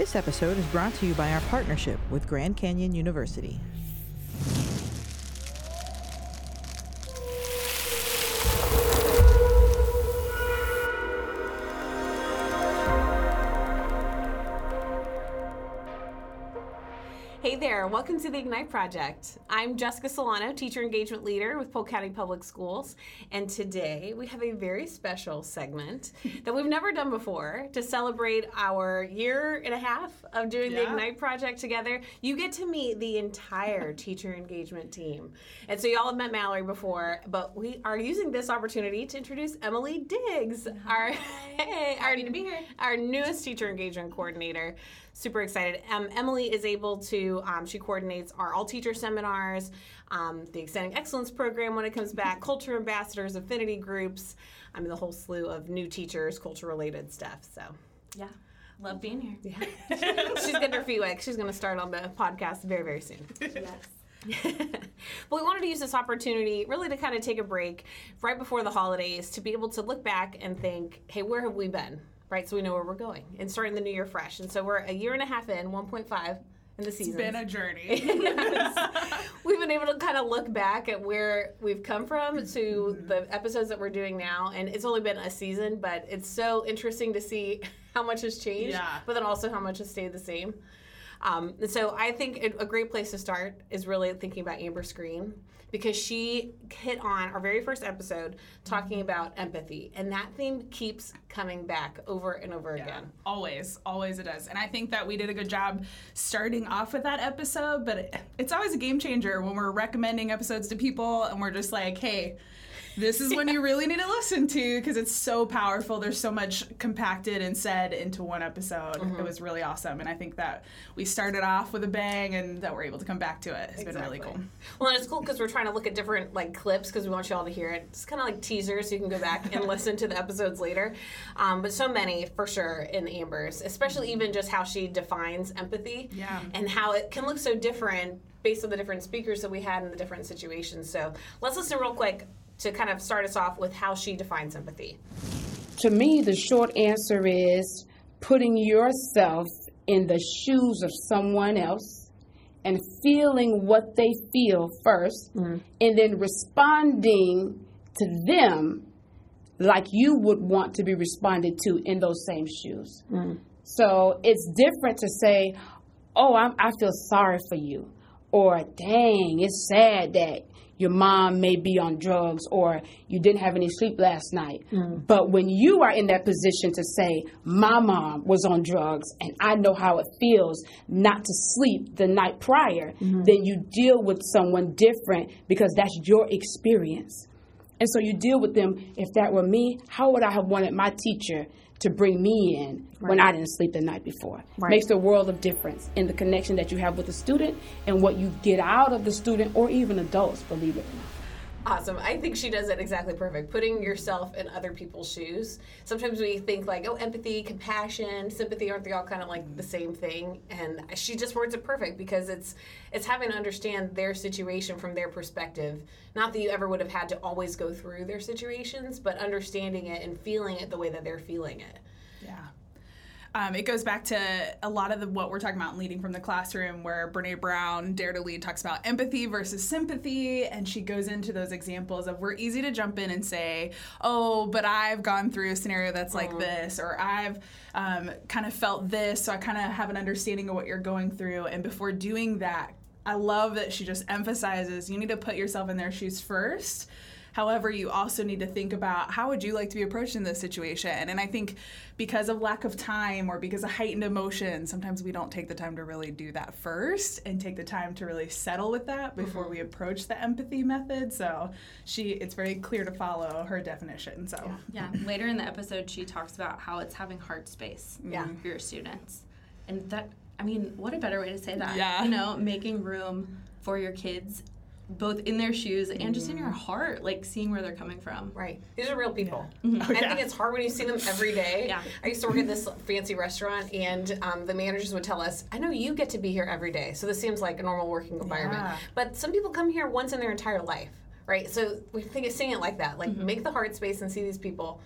This episode is brought to you by our partnership with Grand Canyon University. Welcome to the Ignite Project. I'm Jessica Solano, Teacher Engagement Leader with Polk County Public Schools, and today we have a very special segment that we've never done before to celebrate our year and a half of doing the Ignite Project together. You get to meet the entire teacher engagement team. And so, y'all have met Mallory before, but we are using this opportunity to introduce Emily Diggs, our, hey, our, to be here. our newest teacher engagement coordinator. Super excited. Um, Emily is able to, um, she coordinates our all teacher seminars, um, the Extending Excellence program when it comes back, culture ambassadors, affinity groups, I mean, the whole slew of new teachers, culture related stuff. So, Yeah. Love being here. yeah. She's getting her feet wet. She's going to start on the podcast very, very soon. Yes. but we wanted to use this opportunity really to kind of take a break right before the holidays to be able to look back and think, hey, where have we been? Right, so we know where we're going and starting the new year fresh. And so we're a year and a half in, 1.5 in the season. It's been a journey. we've been able to kind of look back at where we've come from to Mm-hmm. the episodes that we're doing now and it's only been a season but it's so interesting to see how much has changed Yeah. but then also how much has stayed the same um, and so i think a great place to start is really thinking about amber screen because she hit on our very first episode talking about empathy and that theme keeps coming back over and over Yeah, again always, always it does. And I think that we did a good job starting off with that episode, but it, it's always a game changer when we're recommending episodes to people and we're just like, hey, this is when you really need to listen to because it's so powerful. There's so much compacted and said into one episode. Mm-hmm. It was really awesome. And I think that we started off with a bang and that we're able to come back to it. It's been really cool. Well, and it's cool because we're trying to look at different like clips because we want you all to hear it. It's kind of like teasers, so you can go back and listen to the episodes later. Um, but so many for sure in Amber's, especially even just how she defines empathy, Yeah. and how it can look so different based on the different speakers that we had in the different situations. So let's listen real quick to kind of start us off with how she defines empathy. To me, the short answer is putting yourself in the shoes of someone else and feeling what they feel 1st mm-hmm. and then responding to them like you would want to be responded to in those same shoes. Mm-hmm. So it's different to say, oh, I'm, I feel sorry for you, or dang, it's sad that your mom may be on drugs or you didn't have any sleep last night. Mm. But when you are in that position to say, my mom was on drugs and I know how it feels not to sleep the night prior, mm-hmm. then you deal with someone different because that's your experience. And so you deal with them. If that were me, how would I have wanted my teacher to bring me in when I didn't sleep the night before? Makes a world of difference in the connection that you have with the student and what you get out of the student or even adults, believe it or not. Awesome. I think she does it exactly perfect. Putting yourself in other people's shoes. Sometimes we think like, oh, empathy, compassion, sympathy, aren't they all kind of like the same thing? And she just words it perfect because it's it's having to understand their situation from their perspective. Not that you ever would have had to always go through their situations, but understanding it and feeling it the way that they're feeling it. Yeah. Um, it goes back to a lot of the, what we're talking about in leading from the classroom, where Brene Brown, Dare to Lead, talks about empathy versus sympathy, and she goes into those examples of we're easy to jump in and say, "Oh, but I've gone through a scenario that's like this," or "I've um, kind of felt this, so I kind of have an understanding of what you're going through." And before doing that, I love that she just emphasizes you need to put yourself in their shoes first. However, you also need to think about how would you like to be approached in this situation? And I think because of lack of time or because of heightened emotion, sometimes we don't take the time to really do that first and take the time to really settle with that before mm-hmm. we approach the empathy method. So she it's very clear to follow her definition. So Yeah. Later in the episode, she talks about how it's having heart space Yeah. for your students. And that, I mean, what a better way to say that? Yeah. You know, making room for your kids, both in their shoes and just in your heart, like seeing where they're coming from. Right. These are real people. Oh, yeah. I think it's hard when you see them every day. Yeah. I used to work at this fancy restaurant, and um, the managers would tell us, I know you get to be here every day, so this seems like a normal working environment. Yeah. But some people come here once in their entire life, right? So we think of seeing it like that, like Mm-hmm. make the heart space and see these people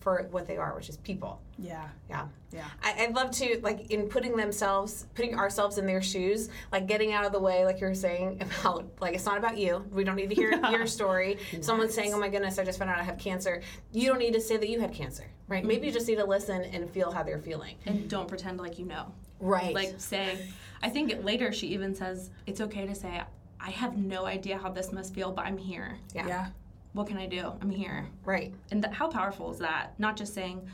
for what they are, which is people. Yeah. Yeah. Yeah. I, I'd love to like in putting themselves, putting ourselves in their shoes, like getting out of the way, like you were saying about like it's not about you. We don't need to hear your story. Someone's saying, "Oh my goodness, I just found out I have cancer." You don't need to say that you had cancer, right? Maybe you mm-hmm. just need to listen and feel how they're feeling. And don't pretend like you know. Right. Like say, I think later she even says it's okay to say, I have no idea how this must feel, but I'm here. yeah. Yeah. What can I do? I'm here. Right. And th- how powerful is that? Not just saying,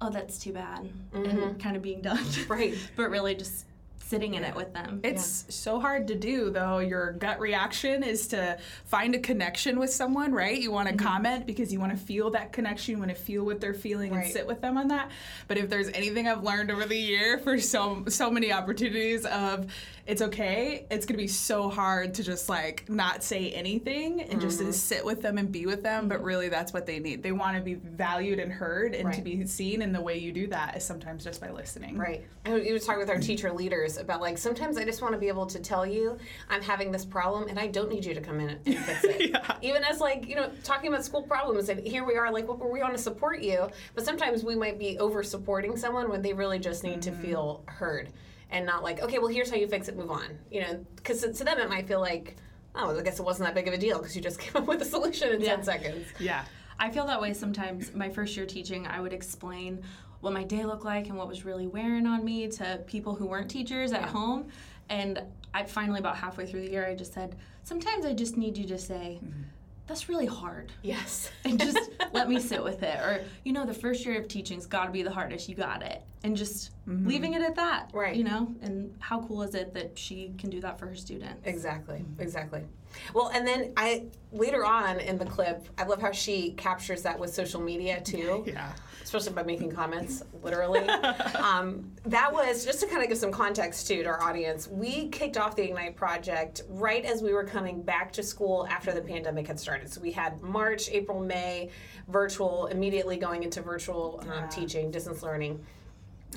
oh, that's too bad, and mm-hmm. kind of being done. Right. but really just sitting in it with them. It's so hard to do, though. Your gut reaction is to find a connection with someone, right? You want to mm-hmm. comment because you want to feel that connection, you want to feel what they're feeling Right. and sit with them on that. But if there's anything I've learned over the year for so so many opportunities of it's okay, it's gonna be so hard to just like not say anything and just to sit with them and be with them. But mm-hmm. really, that's what they need. They want to be valued and heard and to be seen. And the way you do that is sometimes just by listening. Right. I was was talking with our teacher leaders about like sometimes I just want to be able to tell you I'm having this problem and I don't need you to come in and fix it. Yeah. Even as like you know talking about school problems and here we are like well, we want to support you, but sometimes we might be over supporting someone when they really just need to feel mm-hmm. heard and not like okay well here's how you fix it move on you know because to them it might feel like oh I guess it wasn't that big of a deal because you just came up with a solution in Yeah. 10 seconds. Yeah. I feel that way sometimes. My first year teaching, I would explain what my day looked like and what was really wearing on me to people who weren't teachers at home. And I finally, about halfway through the year, I just said, sometimes I just need you to say, mm-hmm. that's really hard. Yes. And just let me sit with it. Or, you know, the first year of teaching's got to be the hardest. You got it. And just mm-hmm. leaving it at that. Right. You know? And how cool is it that she can do that for her students? Exactly, mm-hmm. exactly. Well, and then I later on in the clip, I love how she captures that with social media too. Yeah. Especially by making comments, literally. um, that was just to kind of give some context too to our audience. We kicked off the Ignite project right as we were coming back to school after the pandemic had started. So we had March, April, May, virtual, immediately going into virtual um, teaching, distance learning.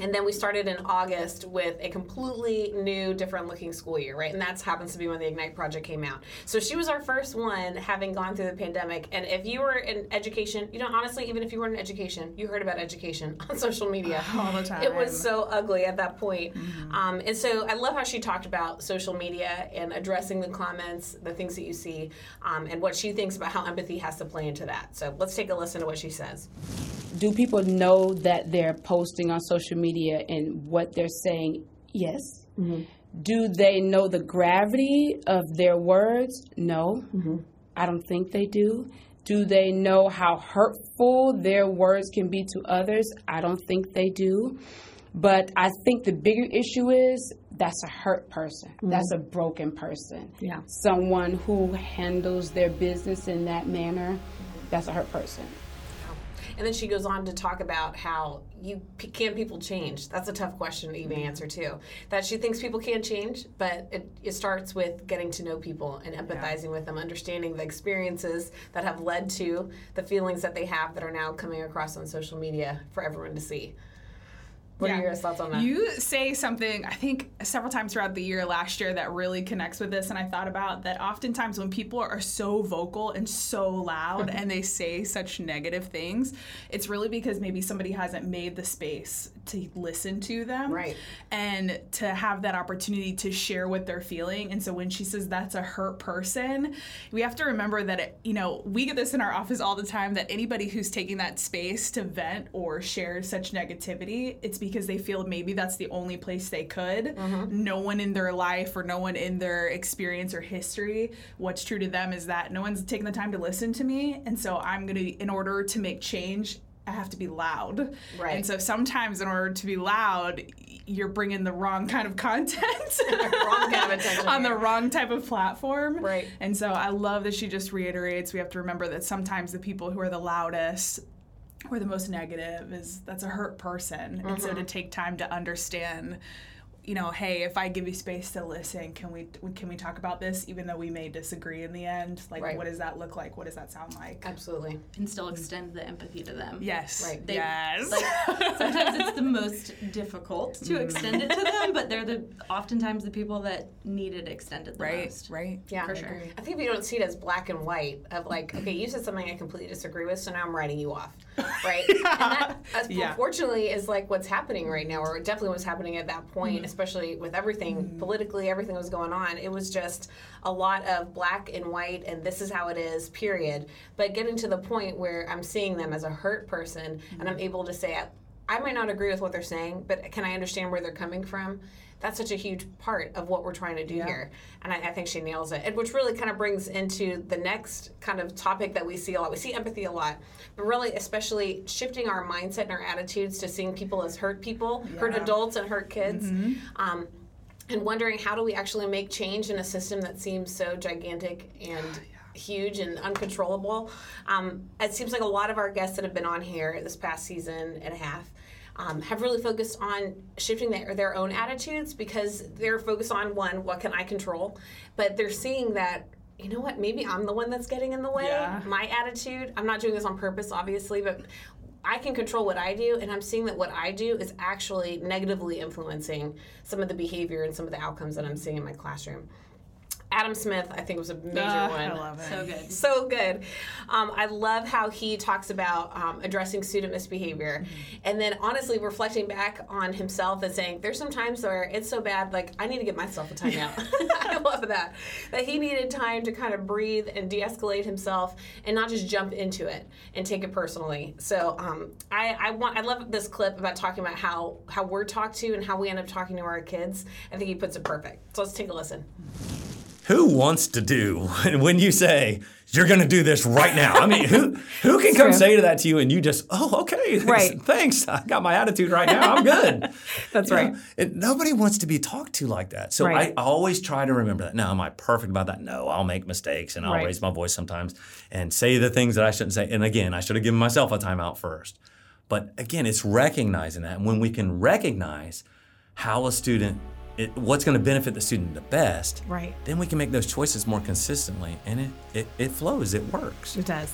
And then we started in August with a completely new, different looking school year, right? And that happens to be when the Ignite project came out. So she was our first one having gone through the pandemic. And if you were in education, you know, honestly, even if you weren't in education, you heard about education on social media. All the time. It was so ugly at that point. Um, and so I love how she talked about social media and addressing the comments, the things that you see, um, and what she thinks about how empathy has to play into that. So let's take a listen to what she says. Do people know that they're posting on social media and what they're saying? Yes. Mm-hmm. Do they know the gravity of their words? No. Mm-hmm. I don't think they do. Do they know how hurtful their words can be to others? I don't think they do. But I think the bigger issue is that's a hurt person. Mm-hmm. That's a broken person. Yeah. Someone who handles their business in that manner, that's a hurt person. And then she goes on to talk about how you can people change. That's a tough question to even mm-hmm. answer too. That she thinks people can change, but it, it starts with getting to know people and empathizing with them, understanding the experiences that have led to the feelings that they have that are now coming across on social media for everyone to see. What are your thoughts on that? You say something, I think, several times throughout the year last year that really connects with this. And I thought about that oftentimes when people are so vocal and so loud mm-hmm. and they say such negative things, it's really because maybe somebody hasn't made the space to listen to them. Right. And to have that opportunity to share what they're feeling. And so when she says that's a hurt person, we have to remember that, it, you know, we get this in our office all the time that anybody who's taking that space to vent or share such negativity, it's because they feel maybe that's the only place they could. Mm-hmm. No one in their life or no one in their experience or history, what's true to them is that no one's taking the time to listen to me. And so I'm going to, in order to make change, I have to be loud. Right. And so sometimes, in order to be loud, you're bringing the wrong kind of content Wrong kind of attention on the wrong type of platform. Right. And so I love that she just reiterates we have to remember that sometimes the people who are the loudest or the most negative is that's a hurt person. And so Mm-hmm. to take time to understand you know, hey, if I give you space to listen, can we can we talk about this, even though we may disagree in the end? Like, Right. what does that look like? What does that sound like? Absolutely. and still extend the empathy to them. Yes. Right. They- yes. Like sometimes it's the most difficult to Mm-hmm. extend it to them, but they're the oftentimes the people that need it extended the right. most. Right. Yeah, For sure. I think if you don't see it as black and white, of like, okay, you said something I completely disagree with, so now I'm writing you off, right? and that, as- Yeah. unfortunately, is like what's happening right now, or definitely was happening at that point, Mm-hmm. Especially with everything mm-hmm. politically, everything was going on. It was just a lot of black and white, and this is how it is, period. But getting to the point where I'm seeing them as a hurt person, and I'm mm-hmm. able to say, I, I might not agree with what they're saying, but can I understand where they're coming from? That's such a huge part of what we're trying to do here. And I, I think she nails it. And which really kind of brings into the next kind of topic that we see a lot. We see empathy a lot, but really, especially shifting our mindset and our attitudes to seeing people as hurt people, hurt adults, and hurt kids. Um, and wondering how do we actually make change in a system that seems so gigantic and huge and uncontrollable. Um, it seems like a lot of our guests that have been on here this past season and a half um, have really focused on shifting their, their own attitudes because they're focused on one, what can I control? But they're seeing that. You know what? Maybe I'm the one that's getting in the way. Yeah. My attitude. I'm not doing this on purpose, obviously, but I can control what I do, and I'm seeing that what I do is actually negatively influencing some of the behavior and some of the outcomes that I'm seeing in my classroom. Adam Smith, I think, was a major Ah, one. I love it. So good. So good. Um, I love how he talks about um, addressing student misbehavior. And then honestly reflecting back on himself and saying, there's some times where it's so bad, like, I need to get myself a timeout. I love that. That he needed time to kind of breathe and de escalate himself and not just jump into it and take it personally. So um, I, I want I love this clip about talking about how, how we're talked to and how we end up talking to our kids. I think he puts it perfect. So let's take a listen. Who wants to do when you say you're going to do this right now? I mean, who who can come true. say to that to you and you just oh okay Right. thanks I got my attitude right now I'm good. That's You know, right. it- nobody wants to be talked to like that. So Right. I always try to remember that. Now, am I perfect about that? No, I'll make mistakes and I'll Right. raise my voice sometimes and say the things that I shouldn't say. And again, I should have given myself a timeout first. But again, it's recognizing that. And when we can recognize how a student, it, what's going to benefit the student the best, Right. then we can make those choices more consistently and it, it, it flows, it works. It does.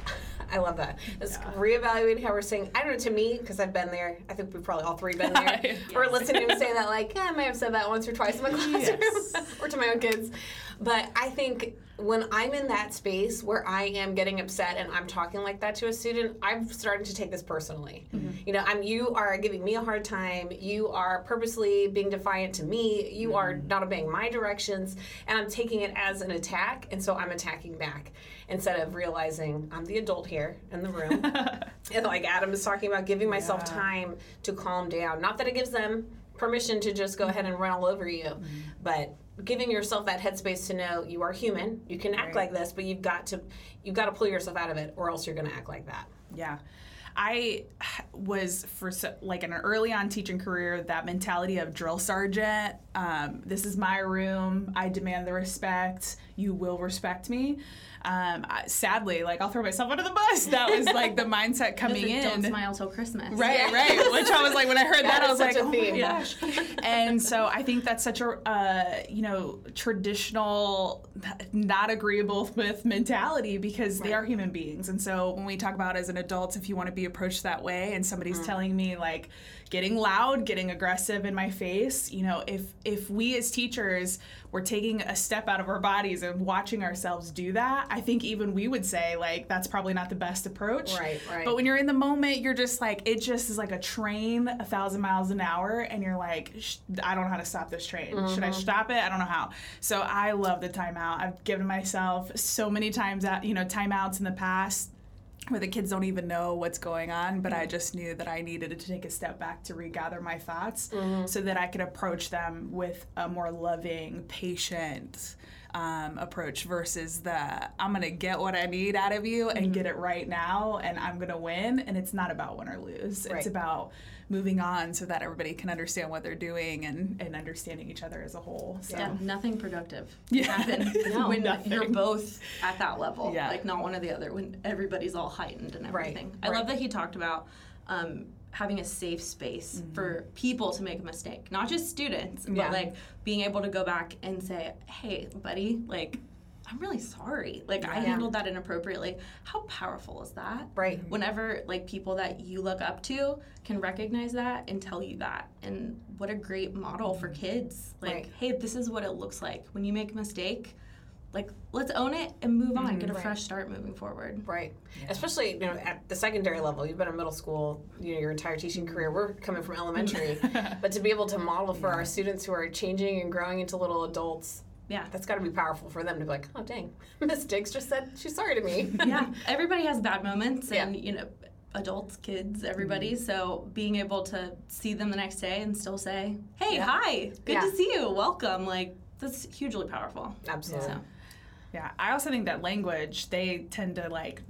I love that. It's reevaluating how we're saying. I don't know. To me, because I've been there. I think we've probably all three been there. Or listening to him say that, like, yeah, I may have said that once or twice in my classroom, or to my own kids. But I think when I'm in that space where I am getting upset and I'm talking like that to a student, I'm starting to take this personally. Mm-hmm. You know, I'm you are giving me a hard time. You are purposely being defiant to me. You are mm-hmm. not obeying my directions, and I'm taking it as an attack, and so I'm attacking back instead of realizing I'm the adult here in the room. and like Adam is talking about giving myself time to calm down. Not that it gives them permission to just go ahead and run all over you, mm-hmm. but giving yourself that headspace to know you are human. You can act like this, but you've got to you've got to pull yourself out of it or else you're going to act like that. Yeah. I was for like in an early on teaching career that mentality of drill sergeant. Um, this is my room. I demand the respect. You will respect me. Um, I, sadly, like I'll throw myself under the bus. That was like the mindset coming in. Don't smile till Christmas. Right, Yes. right. Which I was like, when I heard that, That I was like, oh theme. my gosh. and so I think that's such a, uh, you know, traditional, not agreeable with mentality because they are human beings. And so when we talk about as an adult, if you want to be approached that way, and somebody's telling me like getting loud, getting aggressive in my face, you know, if if we as teachers were taking a step out of our bodies and watching ourselves do that, I think even we would say like that's probably not the best approach. Right, right. But when you're in the moment, you're just like it just is like a train a thousand miles an hour, and you're like, I don't know how to stop this train. Should I mm-hmm. stop it? I don't know how. So I love the timeout. I've given myself so many times out, you know, timeouts in the past where the kids don't even know what's going on, but I mm-hmm. just knew that I needed to take a step back to regather my thoughts mm-hmm. so that I could approach them with a more loving, patient um, approach versus the I'm gonna get what I need out of you and get it right now and I'm gonna win. And it's not about win or lose, Right. it's about moving on so that everybody can understand what they're doing and, and understanding each other as a whole. So. Yeah, nothing productive Yeah. No. when Nothing. you're both at that level. Yeah. Like not one or the other. When everybody's all heightened and everything. Right. I right. love that he talked about um, having a safe space mm-hmm. for people to make a mistake, not just students, Yeah. but like being able to go back and say, "Hey, buddy, like I'm really sorry. Like I Yeah. handled that inappropriately." How powerful is that? Right. Whenever like people that you look up to can recognize that and tell you that. And what a great model for kids. Like, Right. "Hey, this is what it looks like when you make a mistake." Like, let's own it and move on. Get a Right. fresh start moving forward. Right. Especially, you know, at the secondary level, you've been in middle school, you know, your entire teaching career. We're coming from elementary. but to be able to model for our students who are changing and growing into little adults, Yeah. that's got to be powerful for them to be like, oh, dang, Miss Diggs just said she's sorry to me. yeah, everybody has bad moments, Yeah. and you know, adults, kids, everybody. Mm-hmm. So being able to see them the next day and still say, "Hey, Yeah. hi, good Yeah. to see you, welcome," like that's hugely powerful. Absolutely. So Yeah, I also think that language they tend to like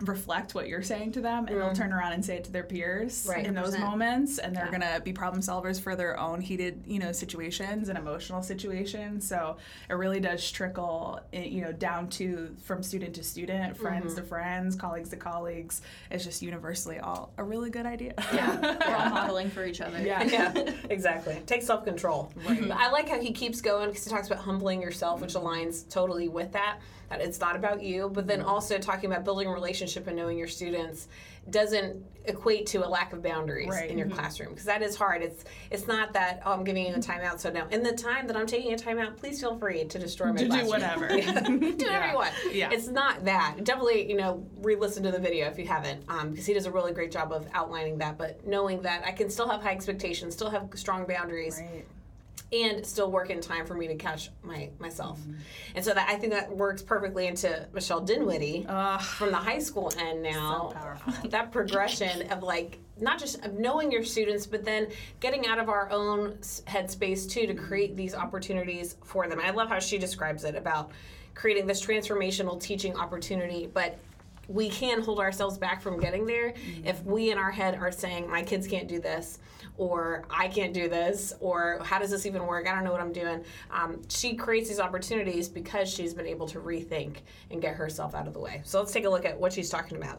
reflect what you're saying to them and they'll turn around and say it to their peers Mm. Right. in those 100%. moments and they're Yeah. going to be problem solvers for their own heated you know situations and emotional situations so it really does trickle eh, you know down to from student to student friends Mm-hmm. to friends colleagues to colleagues it's just universally all a really good idea Yeah. we're all modeling for each other. Yeah. yeah, exactly. Take self control. I like how he keeps going because he talks about humbling yourself, which aligns totally with that. That it's not about you, but then also talking about building a relationship and knowing your students doesn't equate to a lack of boundaries Right. in your classroom because that is hard. It's it's not that oh I'm giving you a timeout so now in the time that I'm taking a timeout, please feel free to destroy my to do classroom. whatever do whatever Yeah. you want. Yeah. It's not that. Definitely, you know, re-listen to the video if you haven't, um, because he does a really great job of outlining that. But knowing that I can still have high expectations, still have strong boundaries, right and still work in time for me to catch my myself. Mm-hmm. And so that I think that works perfectly into Michelle Dinwiddie Ugh. from the high school end now. So that progression of like not just of knowing your students, but then getting out of our own headspace too to create these opportunities for them. I love how she describes it about creating this transformational teaching opportunity, but we can hold ourselves back from getting there if we in our head are saying my kids can't do this or i can't do this or how does this even work i don't know what i'm doing um, she creates these opportunities because she's been able to rethink and get herself out of the way so let's take a look at what she's talking about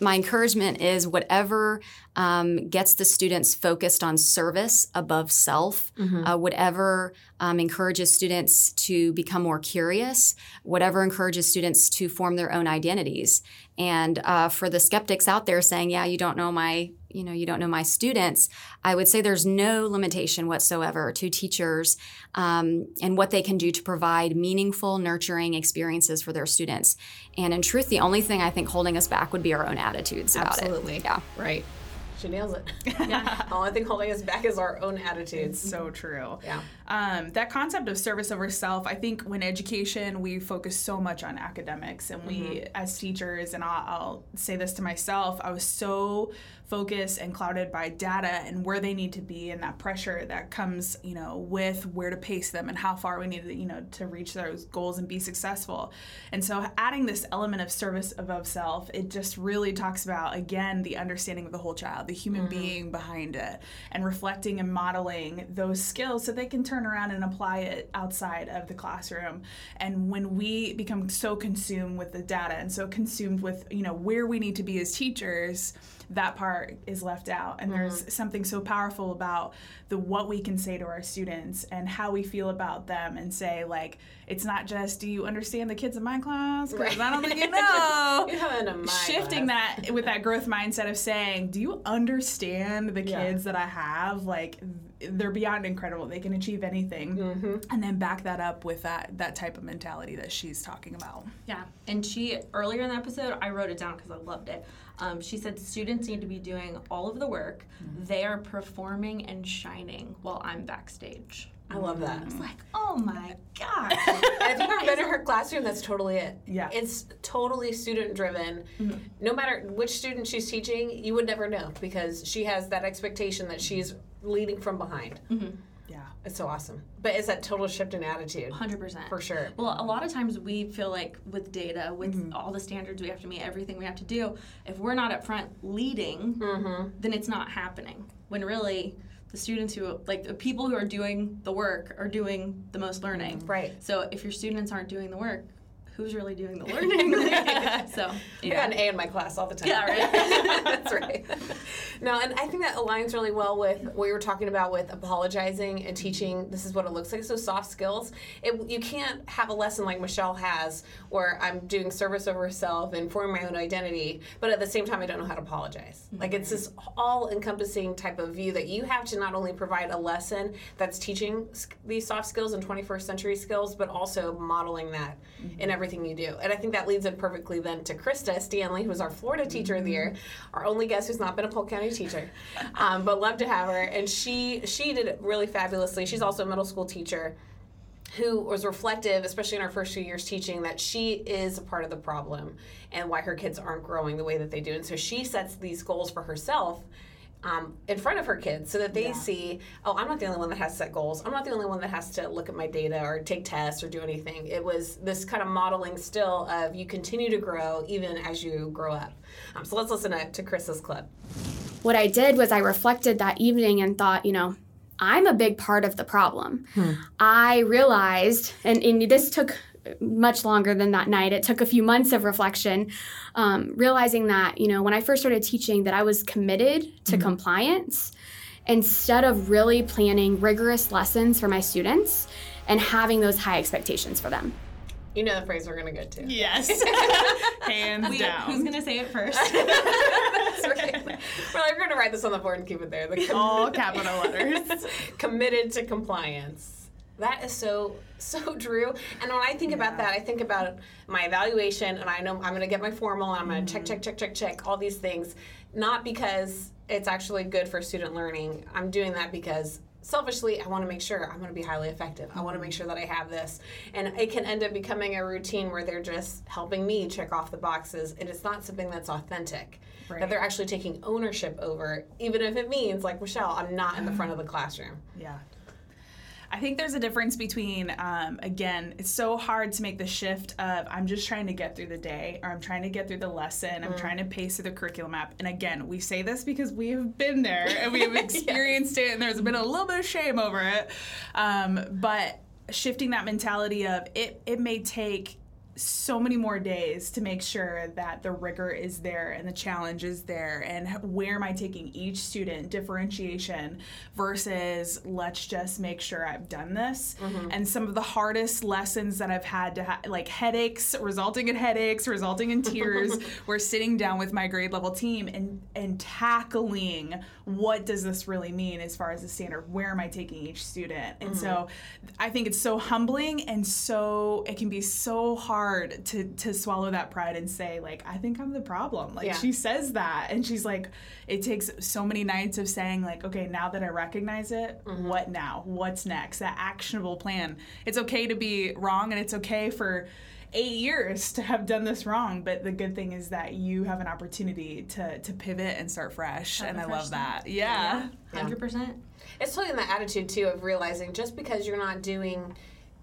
my encouragement is whatever um, gets the students focused on service above self, uh, whatever um, encourages students to become more curious, whatever encourages students to form their own identities. And uh, for the skeptics out there saying, "Yeah, you don't know my." You know, you don't know my students. I would say there's no limitation whatsoever to teachers um, and what they can do to provide meaningful, nurturing experiences for their students. And in truth, the only thing I think holding us back would be our own attitudes about Absolutely. it. Absolutely yeah. right she nails it Yeah. the only thing holding us back is our own attitudes so true Yeah. um, that concept of service over self i think when education we focus so much on academics and we as teachers and I'll, I'll say this to myself i was so focused and clouded by data and where they need to be and that pressure that comes you know with where to pace them and how far we need to you know to reach those goals and be successful. And so adding this element of service above self it just really talks about again the understanding of the whole child the human mm-hmm. being behind it and reflecting and modeling those skills so they can turn around and apply it outside of the classroom. And when we become so consumed with the data and so consumed with you know where we need to be as teachers that part is left out. And there's mm-hmm. something so powerful about the what we can say to our students and how we feel about them and say like it's not just do you understand the kids in my class? Because i don't think you know. You haven't in my shifting class. that with that growth mindset of saying do you understand the Yeah. kids that i have? Like they're beyond incredible they can achieve anything Mm-hmm. and then back that up with that that type of mentality that she's talking about Yeah, and she earlier in the episode, I wrote it down because I loved it. Um, she said students need to be doing all of the work. They are performing and shining while I'm backstage. I love that. It's like, oh my god. And if you've ever been in her classroom, that's totally it. Yeah. It's totally student driven. No matter which student she's teaching, you would never know because she has that expectation that she's leading from behind. Mm-hmm. yeah It's so awesome. But it's that total shift in attitude. 100%. For sure. Well, a lot of times we feel like with data, with mm-hmm. all the standards we have to meet, everything we have to do, if we're not up front leading, mm-hmm. then it's not happening. When really, the students who, like the people who are doing the work, are doing the most learning. Right. So if your students aren't doing the work, who's really doing the learning? so I got yeah. an A in my class all the time. Yeah, right. That's right. No, and I think that aligns really well with what you were talking about with apologizing and teaching. This is what it looks like. So soft skills. It, you can't have a lesson like Michelle has, where I'm doing service over self and forming my own identity, but at the same time I don't know how to apologize. Mm-hmm. Like it's this all-encompassing type of view that you have to not only provide a lesson that's teaching these soft skills and 21st century skills, but also modeling that mm-hmm. in everything you do. And I think that leads in perfectly then to Krista Stanley, who's our Florida Teacher of the Year, our only guest who's not been a Polk County teacher, um, but love to have her. And she she did it really fabulously. She's also a middle school teacher who was reflective, especially in our first few years teaching, that she is a part of the problem and why her kids aren't growing the way that they do. And so she sets these goals for herself. Um, in front of her kids so that they see, oh, I'm not the only one that has set goals. I'm not the only one that has to look at my data or take tests or do anything. It was this kind of modeling still of you continue to grow even as you grow up. Um, so let's listen to, to Krista's clip. what I did was I reflected that evening and thought, you know, I'm a big part of the problem. I realized, and, and this took much longer than that night. It took a few months of reflection, um, realizing that, you know, when I first started teaching, that I was committed to compliance instead of really planning rigorous lessons for my students and having those high expectations for them. You know the phrase we're going to get to. Yes. Hands We- down. who's gonna say it first? That's right. We're like, we're going to write this on the board and keep it there. The All capital letters. committed to compliance. That is so so true. And when I think about that, I think about my evaluation, and I know I'm going to get my formal, and I'm going to check, check, mm-hmm. check, check, check all these things, not because it's actually good for student learning. I'm doing that because selfishly, I want to make sure I'm going to be highly effective. I want to make mm-hmm. sure that I have this, and it can end up becoming a routine where they're just helping me check off the boxes, and it's not something that's authentic. That they're actually taking ownership over, even if it means, like Michelle, I'm not in the front of the classroom. Yeah. I think there's a difference between, um, again, it's so hard to make the shift of I'm just trying to get through the day or I'm trying to get through the lesson, I'm trying to pace through the curriculum map. And again, we say this because we have been there and we have experienced it and there's been a little bit of shame over it. Um, but shifting that mentality of it, it may take so many more days to make sure that the rigor is there and the challenge is there and where am i taking each student differentiation versus let's just make sure i've done this. Mm-hmm. And some of the hardest lessons that i've had to ha- like headaches resulting in headaches resulting in tears were sitting down with my grade level team and and tackling what does this really mean as far as the standard where am i taking each student? And so mm-hmm. i think it's so humbling and so it can be so hard to to swallow that pride and say like i think i'm the problem. Like Yeah. she says that and she's like it takes so many nights of saying like okay now that i recognize it mm-hmm. what now? What's next? That actionable plan. It's okay to be wrong and it's okay for eight years to have done this wrong but the good thing is that you have an opportunity to to pivot and start fresh and I fresh love that. yeah. Hundred percent. It's totally in the attitude too of realizing just because you're not doing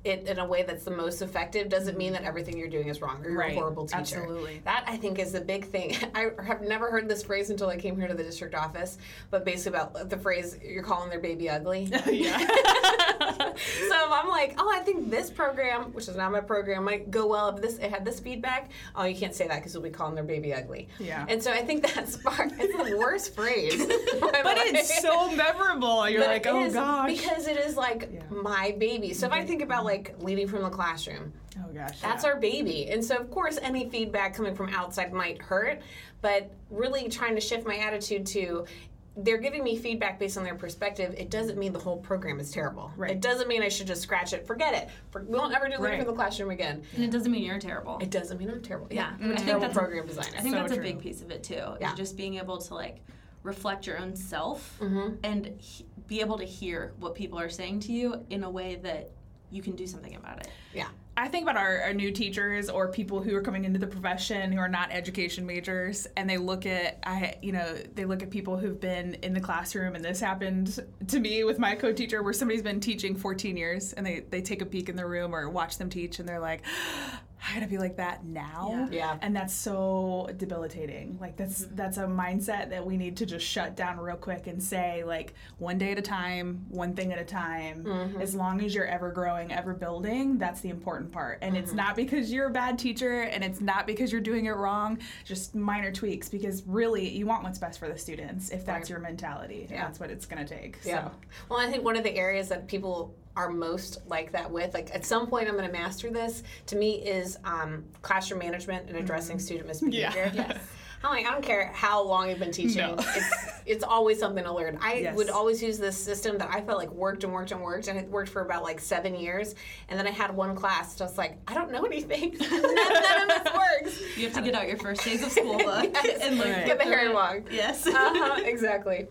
it in a way that's the most effective doesn't mean that everything you're doing is wrong or you're Right. a horrible teacher. Absolutely. That I think is the big thing. I have never heard this phrase until I came here to the district office, but basically about the phrase you're calling their baby ugly. Oh, so if I'm like, oh, I think this program, which is not my program, might go well if this it had this feedback. Oh, you can't say that because you'll be calling their baby ugly. Yeah. And so I think that's part. It's the worst phrase. but it's so memorable you're But like oh gosh because it is like my baby. So if I think about like leading from the classroom, oh gosh that's yeah. our baby. And so of course any feedback coming from outside might hurt, but really trying to shift my attitude to they're giving me feedback based on their perspective. It doesn't mean the whole program is terrible. Right. It doesn't mean I should just scratch it, forget it. For, we won't ever do leading Right. from the classroom again. And it doesn't mean you're terrible. It doesn't mean I'm terrible. Yeah, I'm a I think terrible that's a- program designer. I think So that's true. a big piece of it too. Yeah. Is just being able to like reflect your own self Mm-hmm. and he- be able to hear what people are saying to you in a way that you can do something about it. yeah. I think about our, our new teachers or people who are coming into the profession who are not education majors, and they look at I, you know, they look at people who've been in the classroom, and this happened to me with my co-teacher, where somebody's been teaching 14 years, and they they take a peek in the room or watch them teach, and they're like. I gotta be like that now. Yeah. Yeah. And that's so debilitating. Like that's Mm-hmm. that's a mindset that we need to just shut down real quick and say like one day at a time, one thing at a time. Mm-hmm. As long as you're ever growing, ever building, that's the important part. And Mm-hmm. it's not because you're a bad teacher and it's not because you're doing it wrong, just minor tweaks because really you want what's best for the students if that's Right. your mentality. Yeah. That's what it's gonna take. Yeah. So Well, I think one of the areas that people are most like that with, like at some point I'm going to master this, to me is um, classroom management and addressing student misbehavior. yeah. Yes. I'm like, I don't care how long you've been teaching. No. It's it's always something to learn. I Yes. would always use this system that I felt like worked and worked and worked, and it worked for about like seven years. And then I had one class just like I don't know anything. none, none of this works. You have to get out your first days of school book Yes. and like Get the Harry Wong. Yes. uh-huh, exactly.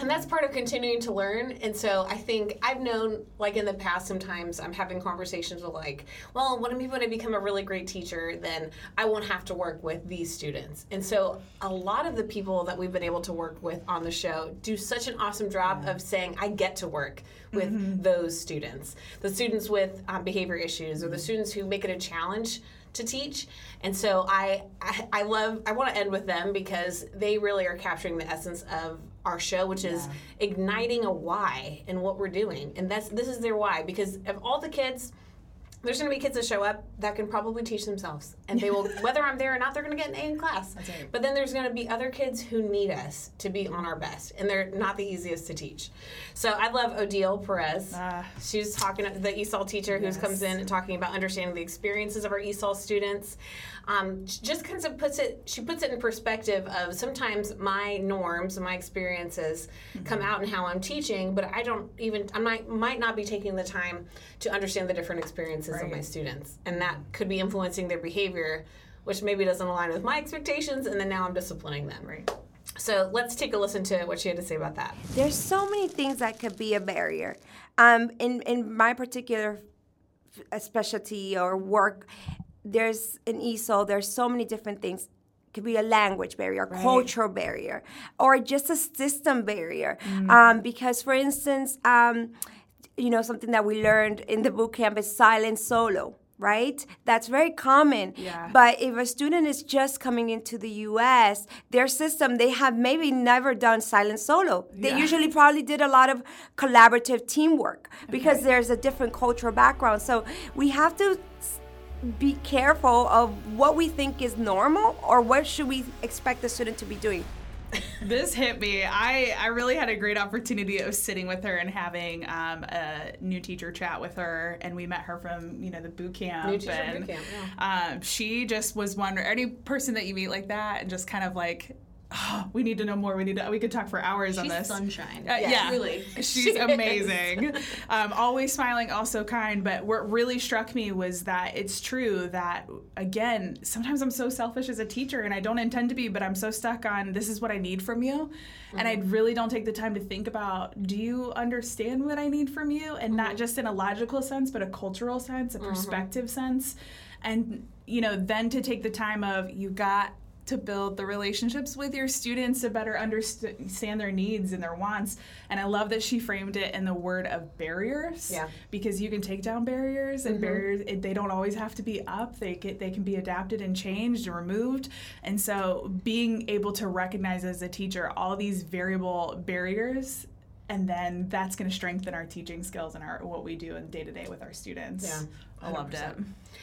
And that's part of continuing to learn. And so I think I've known, like in the past, sometimes I'm having conversations with, like, well, when I'm I become a really great teacher, then I won't have to work with these students. And so a lot of the people that we've been able to work with on the show do such an awesome job of saying, I get to work with those students, the students with um, behavior issues, or the students who make it a challenge to teach. And so I, I i love i want to end with them because they really are capturing the essence of our show which is igniting a why in what we're doing. And that's this is their why because of all the kids there's going to be kids that show up that can probably teach themselves and they will whether i'm there or not they're going to get an a in class. Right. but then there's going to be other kids who need us to be on our best and they're not the easiest to teach. So i love odile perez. Ah. she's talking the esol teacher who comes in and talking about understanding the experiences of our esol students um, just kind of puts it she puts it in perspective of sometimes my norms my experiences come out in how i'm teaching but i don't even i might might not be taking the time to understand the different experiences of my students. And that could be influencing their behavior which maybe doesn't align with my expectations and then now i'm disciplining them. Right. so let's take a listen to what she had to say about that. There's so many things that could be a barrier. Um, in in my particular f- uh, specialty or work, there's an ESOL. There's so many different things. Could be a language barrier, cultural barrier, or just a system barrier. Um, because, for instance, um, you know something that we learned in the boot camp is silent solo. Right? That's very common. Yeah. But if a student is just coming into the US, their system, they have maybe never done silent solo. They Yeah. usually probably did a lot of collaborative teamwork because there's a different cultural background. So we have to be careful of what we think is normal or what should we expect the student to be doing. this hit me. I, I really had a great opportunity of sitting with her and having um, a new teacher chat with her, and we met her from you know the boot camp. New teacher and, boot camp, Um, she just was wondering any person that you meet like that, and just kind of like. "Oh, we need to know more. We need to. We could talk for hours on She's this. sunshine. Uh, yeah, Truly. she's amazing. um, always smiling, also kind. But what really struck me was that it's true that again, sometimes I'm so selfish as a teacher, and I don't intend to be, but I'm so stuck on this is what I need from you, and I really don't take the time to think about do you understand what I need from you, and not just in a logical sense, but a cultural sense, a perspective sense, and you know, then to take the time of you got to build the relationships with your students to better understand their needs and their wants. And I love that she framed it in the word of barriers. Yeah. Because you can take down barriers, and mm-hmm. barriers it, they don't always have to be up. They get, they can be adapted and changed and removed. And so being able to recognize as a teacher all these variable barriers. And then that's going to strengthen our teaching skills and our what we do in day to day with our students. Yeah, I loved it.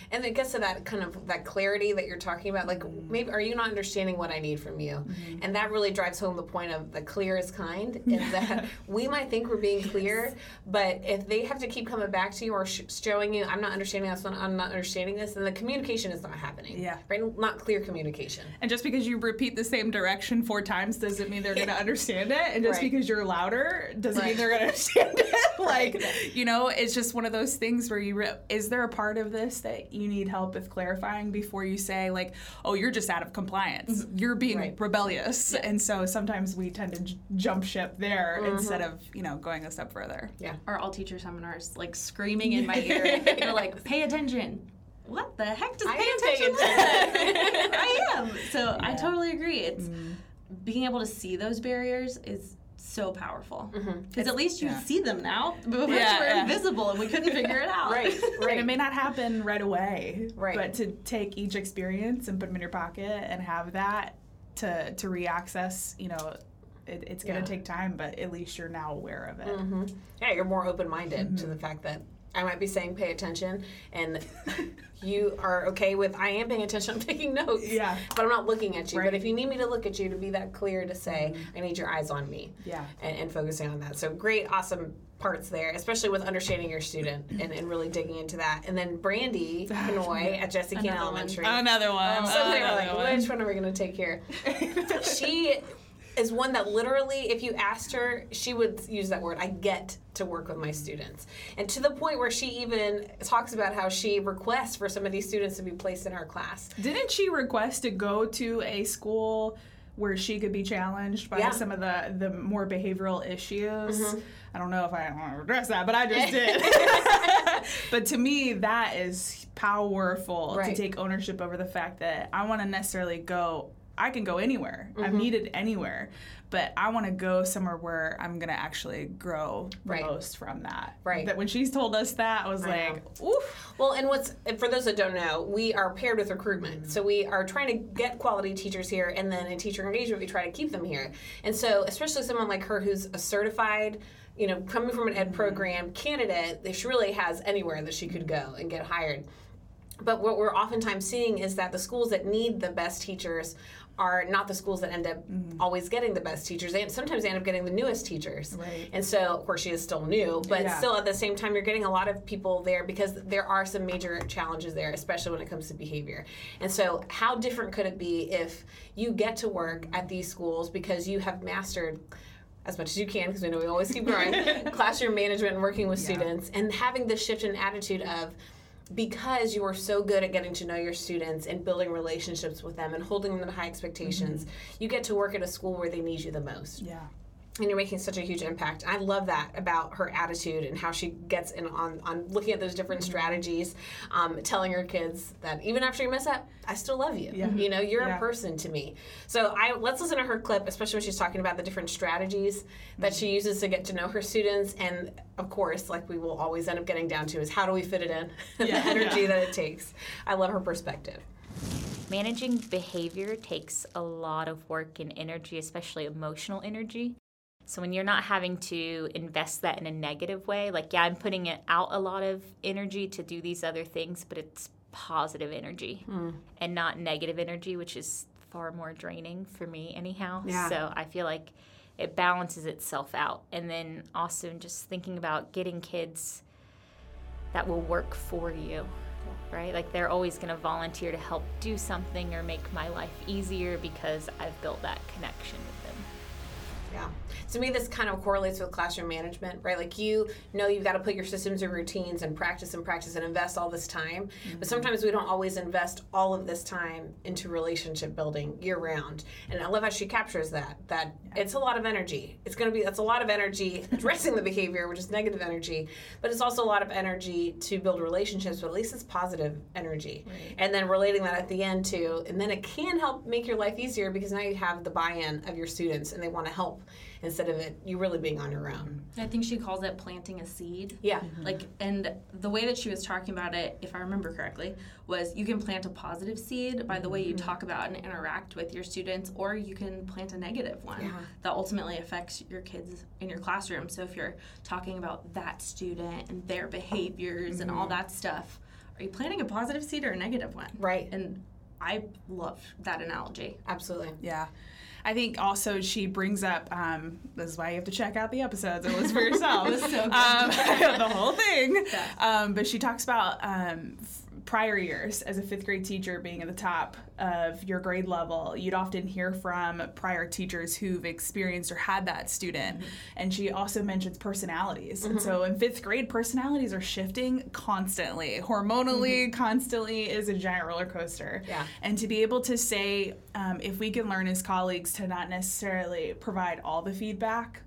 And it gets to that kind of that clarity that you're talking about. Like, Mm-hmm. maybe are you not understanding what I need from you? And that really drives home the point of the clear is kind. Is that we might think we're being clear, but if they have to keep coming back to you or sh- showing you, I'm not understanding this, I'm not understanding this, then the communication is not happening. Yeah. Right? Not clear communication. And just because you repeat the same direction four times doesn't mean they're going to understand it. And just Right. because you're louder doesn't mean they're going to understand it. like, you know, it's just one of those things where you re- is there a part of this that you need help with clarifying before you say like, "Oh, you're just out of compliance. Mm-hmm. You're being Right. rebellious." And so sometimes we tend to j- jump ship there mm-hmm. instead of, you know, going a step further. Yeah. Our all teacher seminars, like screaming in my ear. They're like, pay attention. What the heck does I pay attention mean? attention. I am. So I totally agree. It's mm-hmm. being able to see those barriers is so powerful. Mm-hmm. Because at least you Yeah. see them now. Before Yeah, they were yeah. invisible and we couldn't figure it out. Right, And right. it may not happen right away, Right. but to take each experience and put them in your pocket and have that to to reaccess, you know, it, it's going to Yeah. take time, but at least you're now aware of it. Mm-hmm. Yeah, you're more open minded to Mm-hmm. the fact that I might be saying pay attention and you are okay with I am paying attention, I'm taking notes. Yeah. But I'm not looking at you. But if you need me to look at you to be that clear to say, mm-hmm. I need your eyes on me. Yeah. And, and focusing on that. So great, awesome parts there, especially with understanding your student and, and really digging into that. And then Brandy Kanoy at Jesse Keen one. Elementary. Another one. So they were like, one. which one are we going to take here? she is one that literally, if you asked her, she would use that word. I get to work with my students. And to the point where she even talks about how she requests for some of these students to be placed in her class. Didn't she request to go to a school where she could be challenged by Yeah. some of the the more behavioral issues? Mm-hmm. I don't know if I want to address that, but I just did. but to me, that is powerful Right. to take ownership over the fact that I want to necessarily go. I can go anywhere. I'm Mm-hmm. needed anywhere, but I want to go somewhere where I'm gonna actually grow the Right. most from that. Right. That when she's told us that, I was I like, oof. Well, and what's for those that don't know, we are paired with recruitment. So we are trying to get quality teachers here, and then in teacher engagement, we try to keep them here. And so, especially someone like her who's a certified, you know, coming from an ed program candidate, that she really has anywhere that she could go and get hired. But what we're oftentimes seeing is that the schools that need the best teachers are not the schools that end up mm-hmm. always getting the best teachers. And sometimes they end up getting the newest teachers. Right. And so, of course, she is still new, but Yeah. still at the same time, you're getting a lot of people there because there are some major challenges there, especially when it comes to behavior. And so, how different could it be if you get to work at these schools because you have mastered as much as you can, because we know we always keep growing, classroom management and working with students, and having this shift in attitude of because you are so good at getting to know your students and building relationships with them and holding them to high expectations, mm-hmm. you get to work at a school where they need you the most Yeah. And you're making such a huge impact. I love that about her attitude and how she gets in on, on looking at those different Mm-hmm. strategies, um, telling her kids that even after you mess up, I still love you. Yeah. You know, you're Yeah. a person to me. So I let's listen to her clip, especially when she's talking about the different strategies that Mm-hmm. she uses to get to know her students. And of course, like we will always end up getting down to is how do we fit it in? Yeah. the energy Yeah. that it takes. I love her perspective. Managing behavior takes a lot of work and energy, especially emotional energy. So when you're not having to invest that in a negative way, like, yeah, I'm putting it out a lot of energy to do these other things, but it's positive energy hmm. and not negative energy, which is far more draining for me, anyhow. Yeah. So I feel like it balances itself out. And then also just thinking about getting kids that will work for you, right? Like they're always going to volunteer to help do something or make my life easier because I've built that connection. Yeah. To me, this kind of correlates with classroom management, right? Like you know you've got to put your systems and routines and practice and practice and invest all this time. But mm-hmm. sometimes we don't always invest all of this time into relationship building year round. And I love how she captures that. That it's a lot of energy. It's going to be that's a lot of energy addressing the behavior, which is negative energy, but it's also a lot of energy to build relationships. But at least it's positive energy. And then relating that at the end to, and then it can help make your life easier because now you have the buy-in of your students and they want to help instead of it you really being on your own. I think she calls it planting a seed. Yeah. Mm-hmm. Like, and the way that she was talking about it, if I remember correctly, was you can plant a positive seed by the way you mm-hmm. talk about and interact with your students, or you can plant a negative one Yeah. that ultimately affects your kids in your classroom. So if you're talking about that student and their behaviors and all mm-hmm. that stuff, are you planting a positive seed or a negative one? Right. And I love that analogy. Absolutely. Yeah. I think also she brings up. Um, this is why you have to check out the episodes and listen for yourself. was so. Um, the whole thing. Um, but she talks about um, f- prior years as a fifth grade teacher being at the top of your grade level. You'd often hear from prior teachers who've experienced or had that student. Mm-hmm. And she also mentions personalities. And so mm-hmm. in fifth grade, personalities are shifting constantly. Hormonally, mm-hmm. constantly is a giant roller coaster. Yeah. And to be able to say, um, if we can learn as colleagues to not necessarily provide all the feedback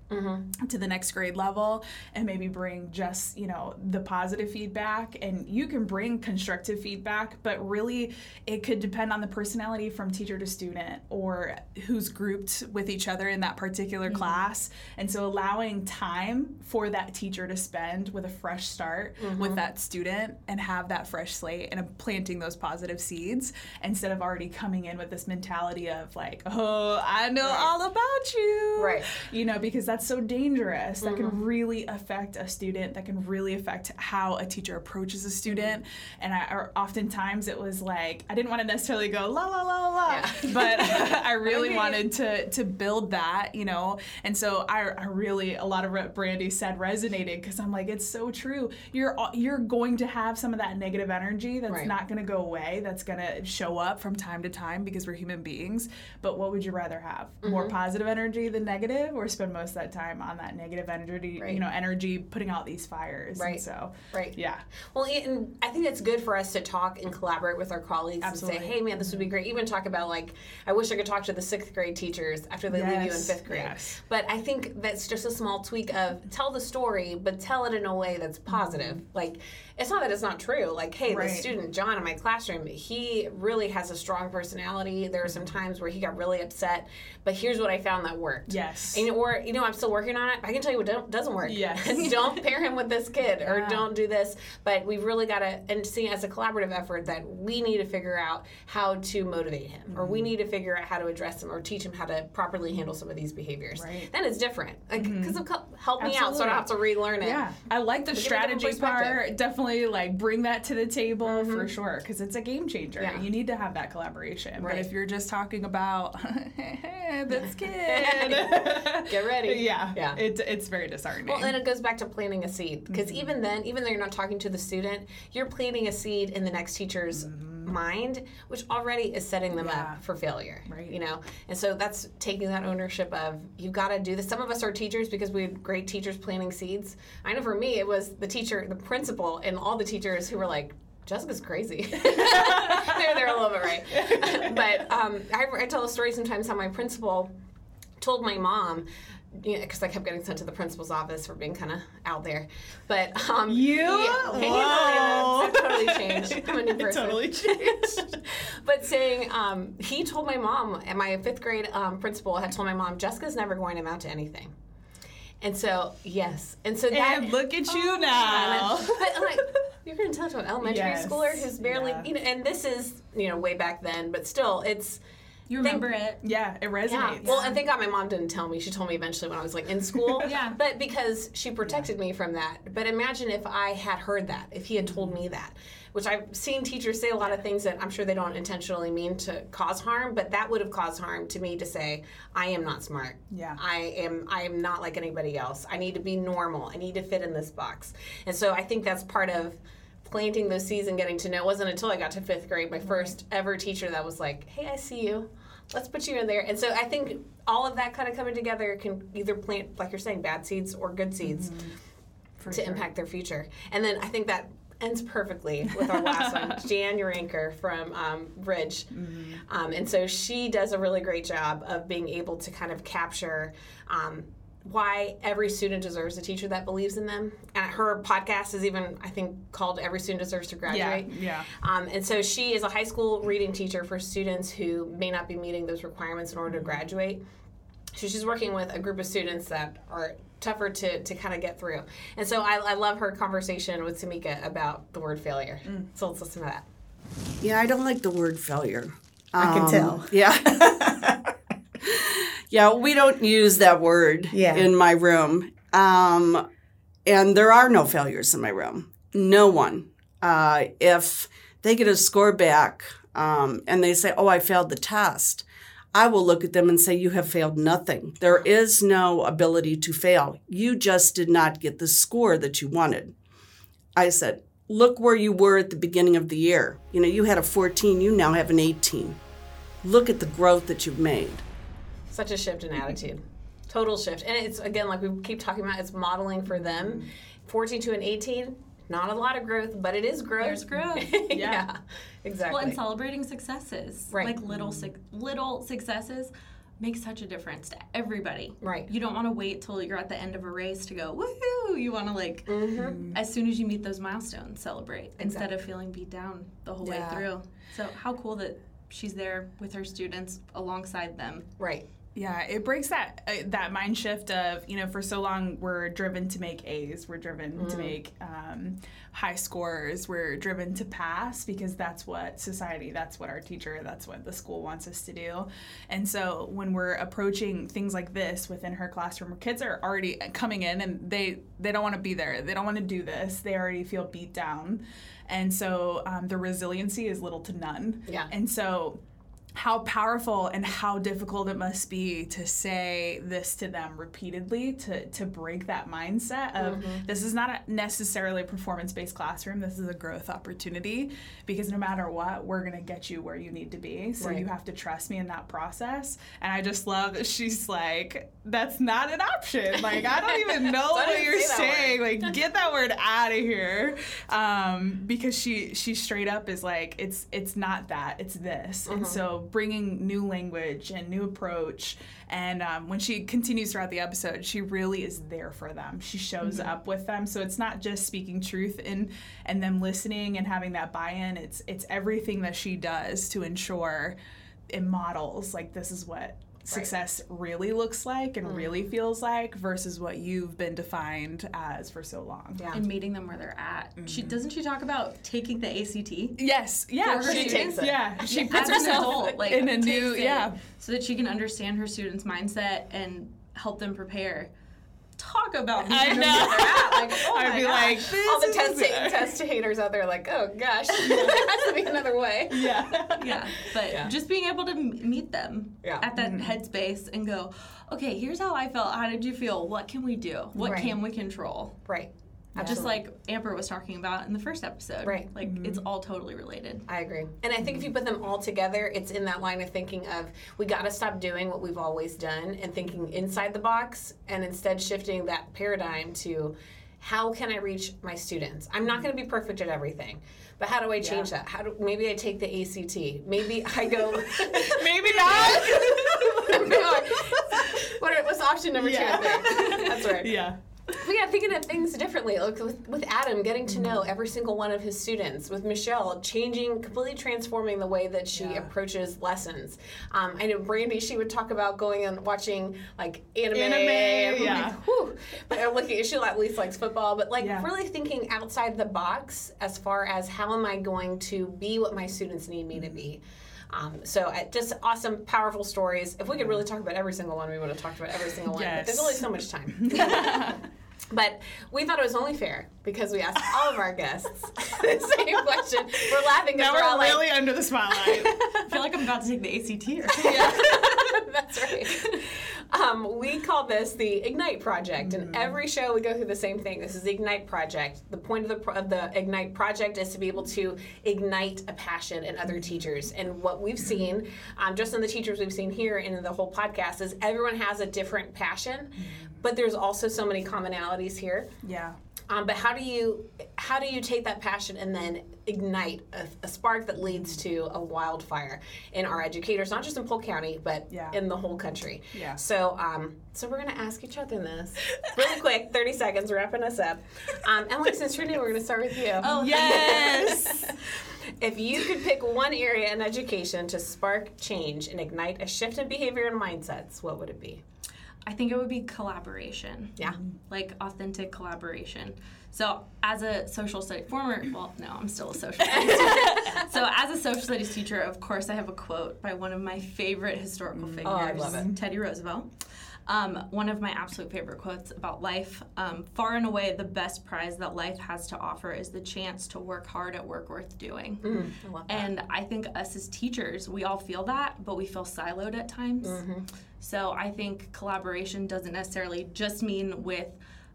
to the next grade level and maybe bring just you know the positive feedback and you can bring constructive feedback but really it could depend on the personality from teacher to student or who's grouped with each other in that particular mm-hmm. class. And so allowing time for that teacher to spend with a fresh start with mm-hmm. that student and have that fresh slate and planting those positive seeds instead of already coming in with this mentality of like oh i know all about you. Right. you know because that's so dangerous. That can mm-hmm. really affect a student. That can really affect how a teacher approaches a student. And I, or oftentimes it was like i didn't want to necessarily go la la la la la but i really wanted to to build that you know and so i, I really a lot of what brandy said resonated because i'm like it's so true you're you're going to have some of that negative energy that's Right. not going to go away that's going to show up from time to time because we're human beings but what would you rather have more Mm-hmm. positive energy than negative or spend most of that time on that negative energy Right. you know energy putting out these fires And Right. so Right. yeah Well, and I think it's good for us to talk and collaborate with our colleagues Absolutely. and say, "Hey, man, this would be great." Even talk about like, I wish I could talk to the sixth grade teachers after they leave you in fifth grade. yes. But I think that's just a small tweak of tell the story, but tell it in a way that's positive. Like, it's not that it's not true. Like, hey, Mm-hmm. Right. the student John in my classroom, he really has a strong personality. There are some Mm-hmm. times where he got really upset, but here's what I found that worked. Yes. And, or you know, I'm still working on it. I can tell you what doesn't work. Yes. don't pair him with this kid or Yeah. don't do this. But we've really got to, and see as a collaborative effort that we need to figure out how to motivate him or Mm-hmm. we need to figure out how to address him or teach him how to properly handle some of these behaviors. Right. Then it's different. Like, because of co- help me out so I don't have to relearn it. yeah i like the strategy part definitely like bring that to the table for sure because it's a game changer Yeah. you need to have that collaboration but Right. if you're just talking about this kid Get ready. yeah Yeah. it, it's very disheartening Well, and it goes back to planting a seed because Mm-hmm. even then, even though you're not talking to the student, you're planting a seed in the next teacher's mind, which already is setting them. Yeah. up for failure. Right. You know, and so that's taking that ownership of you've got to do this. Some of us are teachers because we had great teachers planting seeds. I know for me, it was the teacher, the principal, and all the teachers who were like. Jessica's crazy. they're, they're a little bit right. but um, I, I tell a story sometimes how my principal told my mom because I kept getting sent to the principal's office for being kind of out there. But um, You? yeah, can you believe Whoa. I've totally changed. I'm a new person. totally changed. but saying um, he told my mom, and my fifth grade um, principal had told my mom, Jessica's never going to amount to anything. And so yes, and so that and look at you now but like you're going to tell to an elementary Yes, schooler who's barely, yeah. you know, and this is you know way back then, but still it's. You remember it. yeah it resonates Yeah. Well, and thank God my mom didn't tell me. She told me eventually when I was like in school. Yeah. But because she protected me from that. But imagine if I had heard that, if he had told me that, which I've seen teachers say a lot of things that I'm sure they don't intentionally mean to cause harm, but that would have caused harm to me to say, I am not smart. Yeah. I am I am not like anybody else. I need to be normal. I need to fit in this box. And so I think that's part of planting those seeds and getting to know. It wasn't until I got to fifth grade, my first ever teacher that was like, Hey, I see you. Let's put you in there. And so I think all of that kind of coming together can either plant, like you're saying, bad seeds or good seeds to impact their future. And then I think that ends perfectly with our last one, Jan Uranker from um, Bridge. Um, and so she does a really great job of being able to kind of capture. Um, why every student deserves a teacher that believes in them. And her podcast is even, I think, called Every Student Deserves to Graduate. yeah. Um, and so she is a high school reading teacher for students who may not be meeting those requirements in order to graduate. So she's working with a group of students that are tougher to, to kind of get through. And so I, I love her conversation with Samika about the word failure. So let's listen to that. Yeah, I don't like the word failure. I can Um, tell. Yeah. yeah, we don't use that word Yeah. in my room. Um, and there are no failures in my room. No one. Uh, if they get a score back um, and they say, oh, I failed the test, I will look at them and say, you have failed nothing. There is no ability to fail. You just did not get the score that you wanted. I said, look where you were at the beginning of the year. You know, you had a 14, you now have an 18. Look at the growth that you've made. Such a shift in attitude. Total shift. And it's, again, like we keep talking about, it's modeling for them. 14 to an 18, not a lot of growth, but it is growth. There's growth. yeah. exactly. Well, and celebrating successes, Right. like little little successes, makes such a difference to everybody. Right. You don't want to wait till you're at the end of a race to go woohoo. You want to like Mm-hmm. as soon as you meet those milestones, celebrate instead of feeling beat down the whole Yeah. way through. So how cool that she's there with her students alongside them. Right. Yeah, it breaks that uh, that mind shift of you know for so long we're driven to make A's, we're driven to make um, high scores, we're driven to pass because that's what society, that's what our teacher, that's what the school wants us to do, and so when we're approaching things like this within her classroom, where kids are already coming in and they they don't want to be there, they don't want to do this, they already feel beat down, and so um, the resiliency is little to none. Yeah. and so how powerful and how difficult it must be to say this to them repeatedly to to break that mindset of this is not a necessarily a performance-based classroom. This is a growth opportunity because no matter what we're going to get you where you need to be. So Right. you have to trust me in that process. And i just love that she's like that's not an option. Like i don't even know what you're say saying. Like get that word out of here. Um, because she she straight up is like it's it's not that. It's this. And so bringing new language and new approach. And um, when she continues throughout the episode she really is there for them. She shows up with them. So it's not just speaking truth and and them listening and having that buy-in. It's it's everything that she does to ensure it models like this is what success really looks like and really mm-hmm. feels like versus what you've been defined as for so long. Yeah. And meeting them where they're at. She mm-hmm. doesn't she talk about taking the ACT? Yes, yeah, For her She takes it. Yeah, she puts herself adult, like in a new, yeah. so that she can understand her students' mindset and help them prepare. Talk about I meeting them know. where they're at. Like, oh I'd my be gosh. like, All the this test, is- test haters out there, like, oh gosh, there has to be another way. yeah. yeah, but Yeah. just being able to m- meet them Yeah. at that mm-hmm. headspace and go, okay, here's how I felt. How did you feel? What can we do? What Right. can we control? Right. Just like Amber was talking about in the first episode. Right. Like mm-hmm. it's all totally related. I agree. And I think if you put them all together, it's in that line of thinking of we got to stop doing what we've always done and thinking inside the box and instead shifting that paradigm to how can I reach my students? I'm not going to be perfect at everything. But how do I change that? How do maybe I take the ACT? Maybe I go Maybe not. what are, what's option number Yeah. two? I think? That's right. yeah. But yeah, thinking of things differently. Like with, with Adam, getting to know every single one of his students. With Michelle, changing, completely transforming the way that she approaches lessons. Um, I know Brandy, she would talk about going and watching like anime. Anime, yeah. Like. But I'm looking, she at least likes football. But like Yeah. really thinking outside the box as far as how am I going to be what my students need me to be. Um, so I, just awesome, powerful stories. If we could really talk about every single one, we would have talked about every single one. But there's only so much time. But we thought it was only fair because we asked all of our guests the same question. We're laughing Now we're all we're like, really under the spotlight. I feel like I'm about to take the ACT or something. That's right. Um, we call this the Ignite Project, and every show we go through the same thing. This is the Ignite Project. The point of the, pro- of the Ignite Project is to be able to ignite a passion in other teachers. And what we've seen, um, just in the teachers we've seen here and in the whole podcast, is everyone has a different passion, but there's also so many commonalities here. yeah. Um, but how do you how do you take that passion and then ignite a, a spark that leads to a wildfire in our educators, not just in Polk County, but Yeah. in the whole country? Yeah. So um, so we're gonna ask each other this really quick, thirty seconds, wrapping us up. Um, Emily, since you're new, we're gonna start with you. Oh, Yes. If you could pick one area in education to spark change and ignite a shift in behavior and mindsets, what would it be? I think it would be collaboration. Yeah. Like authentic collaboration. So, as a social studies former, well, no, I'm still a social studies teacher. So, as a social studies teacher, of course, I have a quote by one of my favorite historical figures, Oh, I love it. Teddy Roosevelt. Um, one of my absolute favorite quotes about life. Um, far and away, the best prize that life has to offer is the chance to work hard at work worth doing. I love that. And I think us as teachers, we all feel that, but we feel siloed at times. Mm-hmm. So I think collaboration doesn't necessarily just mean with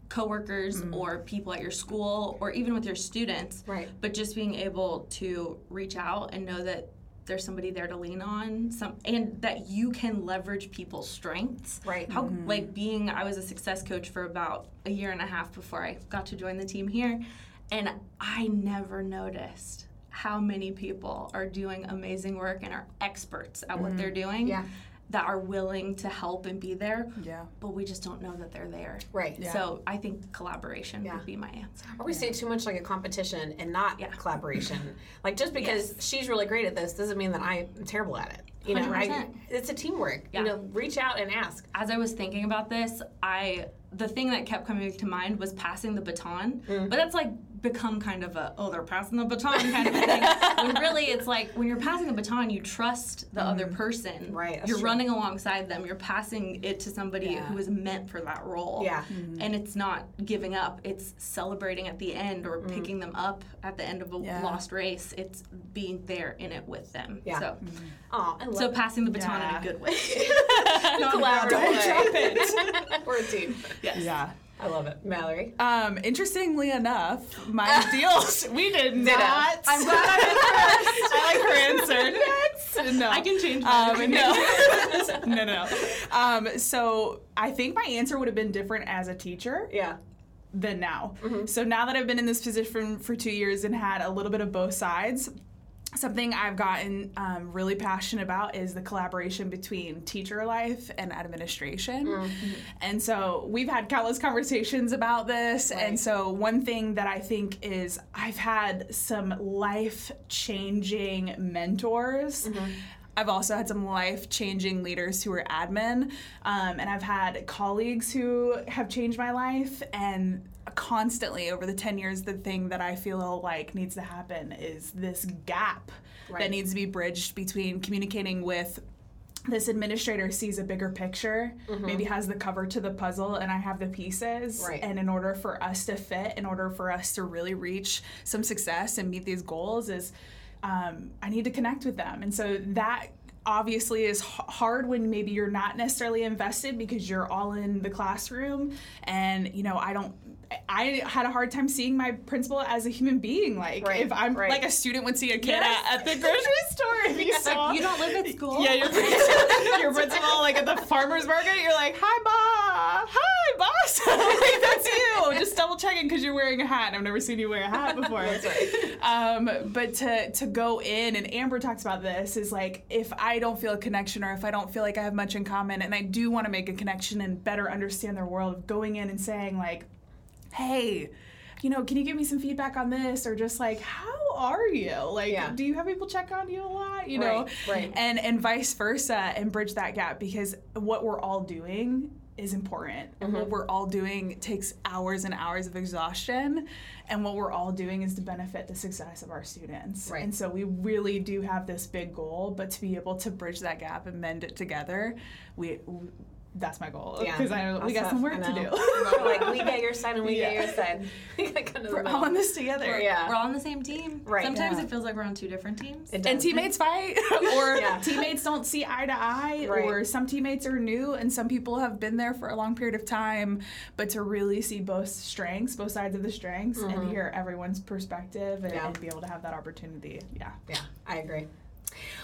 coworkers mm-hmm. or people at your school or even with your students, Right. but just being able to reach out and know that there's somebody there to lean on some and that you can leverage people's strengths Right. how mm-hmm. like being i was a success coach for about a year and a half before i got to join the team here and i never noticed how many people are doing amazing work and are experts at what they're mm-hmm. doing Yeah. That are willing to help and be there. Yeah. But we just don't know that they're there. Right. Yeah. So I think collaboration Yeah. would be my answer. Or we say too much like a competition and not Yeah. collaboration. like just because she's really great at this doesn't mean that I'm terrible at it. You know, I, 100%. it's a teamwork. Yeah. You know, reach out and ask. As I was thinking about this, I the thing that kept coming to mind was passing the baton. Mm. But that's like become kind of a oh they're passing the baton kind of thing. when really it's like when you're passing the baton, you trust the other mm-hmm. person. Right, You're true. running alongside them. You're passing it to somebody Yeah. who is meant for that role. Yeah. Mm-hmm. And it's not giving up. It's celebrating at the end or Mm. picking them up at the end of a Yeah. lost race. It's being there in it with them. Yeah. So Oh, I love so passing the baton Yeah. in a good way. collaborative. Don't drop it. We're a team. yes. Yeah. I love it. Mallory. Um, interestingly enough, my deals we did not. I'm glad I like her answer. No. I can change mine. Um, no. no, no. Um, so I think my answer would have been different as a teacher Yeah. than now. So now that I've been in this position for two years and had a little bit of both sides, something I've gotten um, really passionate about is the collaboration between teacher life and administration. And so we've had countless conversations about this. And so one thing that I think is I've had some life changing mentors. I've also had some life changing leaders who are admin, um, and I've had colleagues who have changed my life. And constantly over the 10 years, the thing that I feel like needs to happen is this gap Right. that needs to be bridged between communicating with this administrator sees a bigger picture, maybe has the cover to the puzzle, and I have the pieces. Right. And in order for us to fit, in order for us to really reach some success and meet these goals, is um, I need to connect with them. And so that obviously is hard when maybe you're not necessarily invested because you're all in the classroom and you know i don't i had a hard time seeing my principal as a human being like Right, if i'm right. like a student would see a kid Yes. at, at the grocery store if you saw You don't live at school? yeah, your principal, your principal, like at the farmer's market, you're like, hi, boss. Hi, boss. like, that's you. Just double checking because you're wearing a hat. I've never seen you wear a hat before. that's right. Um, but to, to go in, and Amber talks about this, is like, if I don't feel a connection or if I don't feel like I have much in common and I do want to make a connection and better understand their world, of going in and saying, like, hey, you know, can you give me some feedback on this? Or just like, how are you? Like, Yeah. do you have people check on you a lot? You know? Right, right. And and vice versa and bridge that gap because what we're all doing is important. And Mm-hmm. what we're all doing takes hours and hours of exhaustion. And what we're all doing is to benefit the success of our students. Right. And so we really do have this big goal, but to be able to bridge that gap and mend it together, we, we that's my goal. Yeah. Because I we got some work I to know. do. like we get your side and we Yeah. get your side. We got kind of the We're all in this together. Yeah. We're all on the same team. Right. Sometimes Yeah. it feels like we're on two different teams. It and teammates fight or Yeah. teammates don't see eye to eye Right. or some teammates are new and some people have been there for a long period of time but to really see both strengths both sides of the strengths and hear everyone's perspective and, Mm-hmm. Yeah. and be able to have that opportunity yeah Yeah, I agree.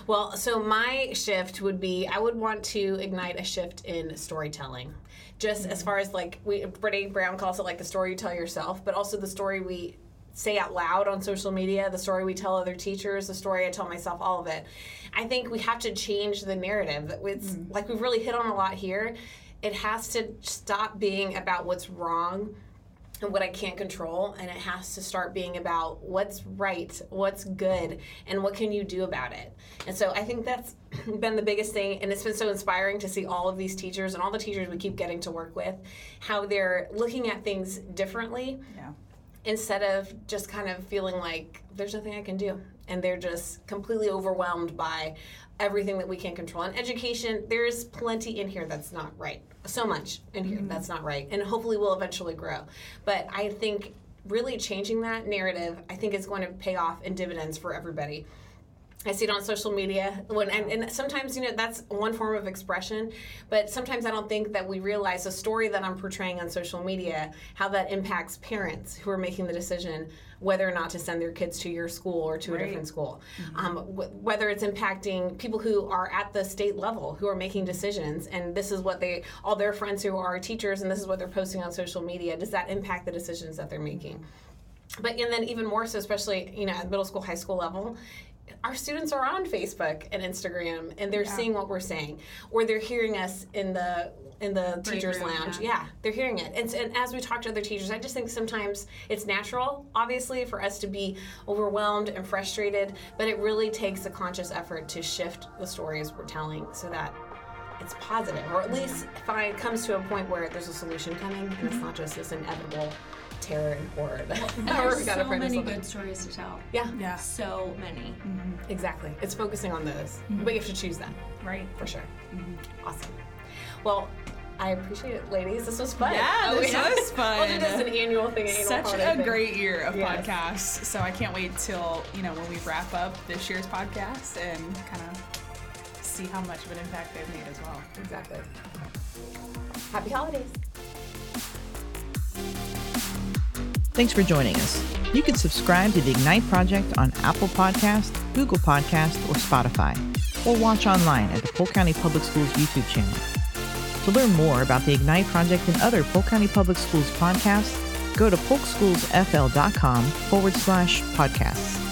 Well, so my shift would be I would want to ignite a shift in storytelling. Just as mm. far as like we Brené Brown calls it like the story you tell yourself, but also the story we say out loud on social media, the story we tell other teachers, the story I tell myself, all of it. I think we have to change the narrative. That It's mm. like we've really hit on a lot here. It has to stop being about what's wrong and what I can't control, and it has to start being about what's right, what's good, and what can you do about it. And so I think that's been the biggest thing, and it's been so inspiring to see all of these teachers and all the teachers we keep getting to work with, how they're looking at things differently yeah instead of just kind of feeling like there's nothing I can do. And they're just completely overwhelmed by everything that we can't control. In education, there's plenty in here that's not right. So much in here mm-hmm. that's not right. And hopefully will eventually grow. But I think really changing that narrative, I think is going to pay off in dividends for everybody. I see it on social media when and, and sometimes you know that's one form of expression, but sometimes I don't think that we realize the story that I'm portraying on social media, how that impacts parents who are making the decision whether or not to send their kids to your school or to a different school. Um, wh- whether it's impacting people who are at the state level who are making decisions, and this is what they all their friends who are teachers, and this is what they're posting on social media. Does that impact the decisions that they're making? but and then even more so especially you know at middle school high school level our students are on Facebook and Instagram and they're seeing what we're saying or they're hearing us in the in the teachers room, lounge. yeah. Yeah, they're hearing it. And, and as we talk to other teachers, I just think sometimes it's natural, obviously, for us to be overwhelmed and frustrated, but it really takes a conscious effort to shift the stories we're telling so that it's positive, or at least find it comes to a point where there's a solution coming and it's mm-hmm. not just this inevitable terror and horror. that And we're there's so many something. good stories to tell. Yeah, Yeah. So many. Mm-hmm. exactly. It's focusing on those, mm-hmm. but you have to choose them Right. for sure. Mm-hmm. Awesome. Well. I appreciate it, ladies. This was fun. Yeah, Oh, this yeah. was We'll do fun. this an annual thing. Annual Such holiday a thing. great year of Yes. podcasts. So I can't wait till, you know, when we wrap up this year's podcast and kind of see how much of an impact they've made as well. Exactly. Happy holidays. Thanks for joining us. You can subscribe to the Ignite Project on Apple Podcast, Google Podcast, or Spotify, or watch online at the Polk County Public Schools YouTube channel. To learn more about the Ignite Project and other Polk County Public Schools podcasts, go to polkschoolsfl.com forward slash podcasts.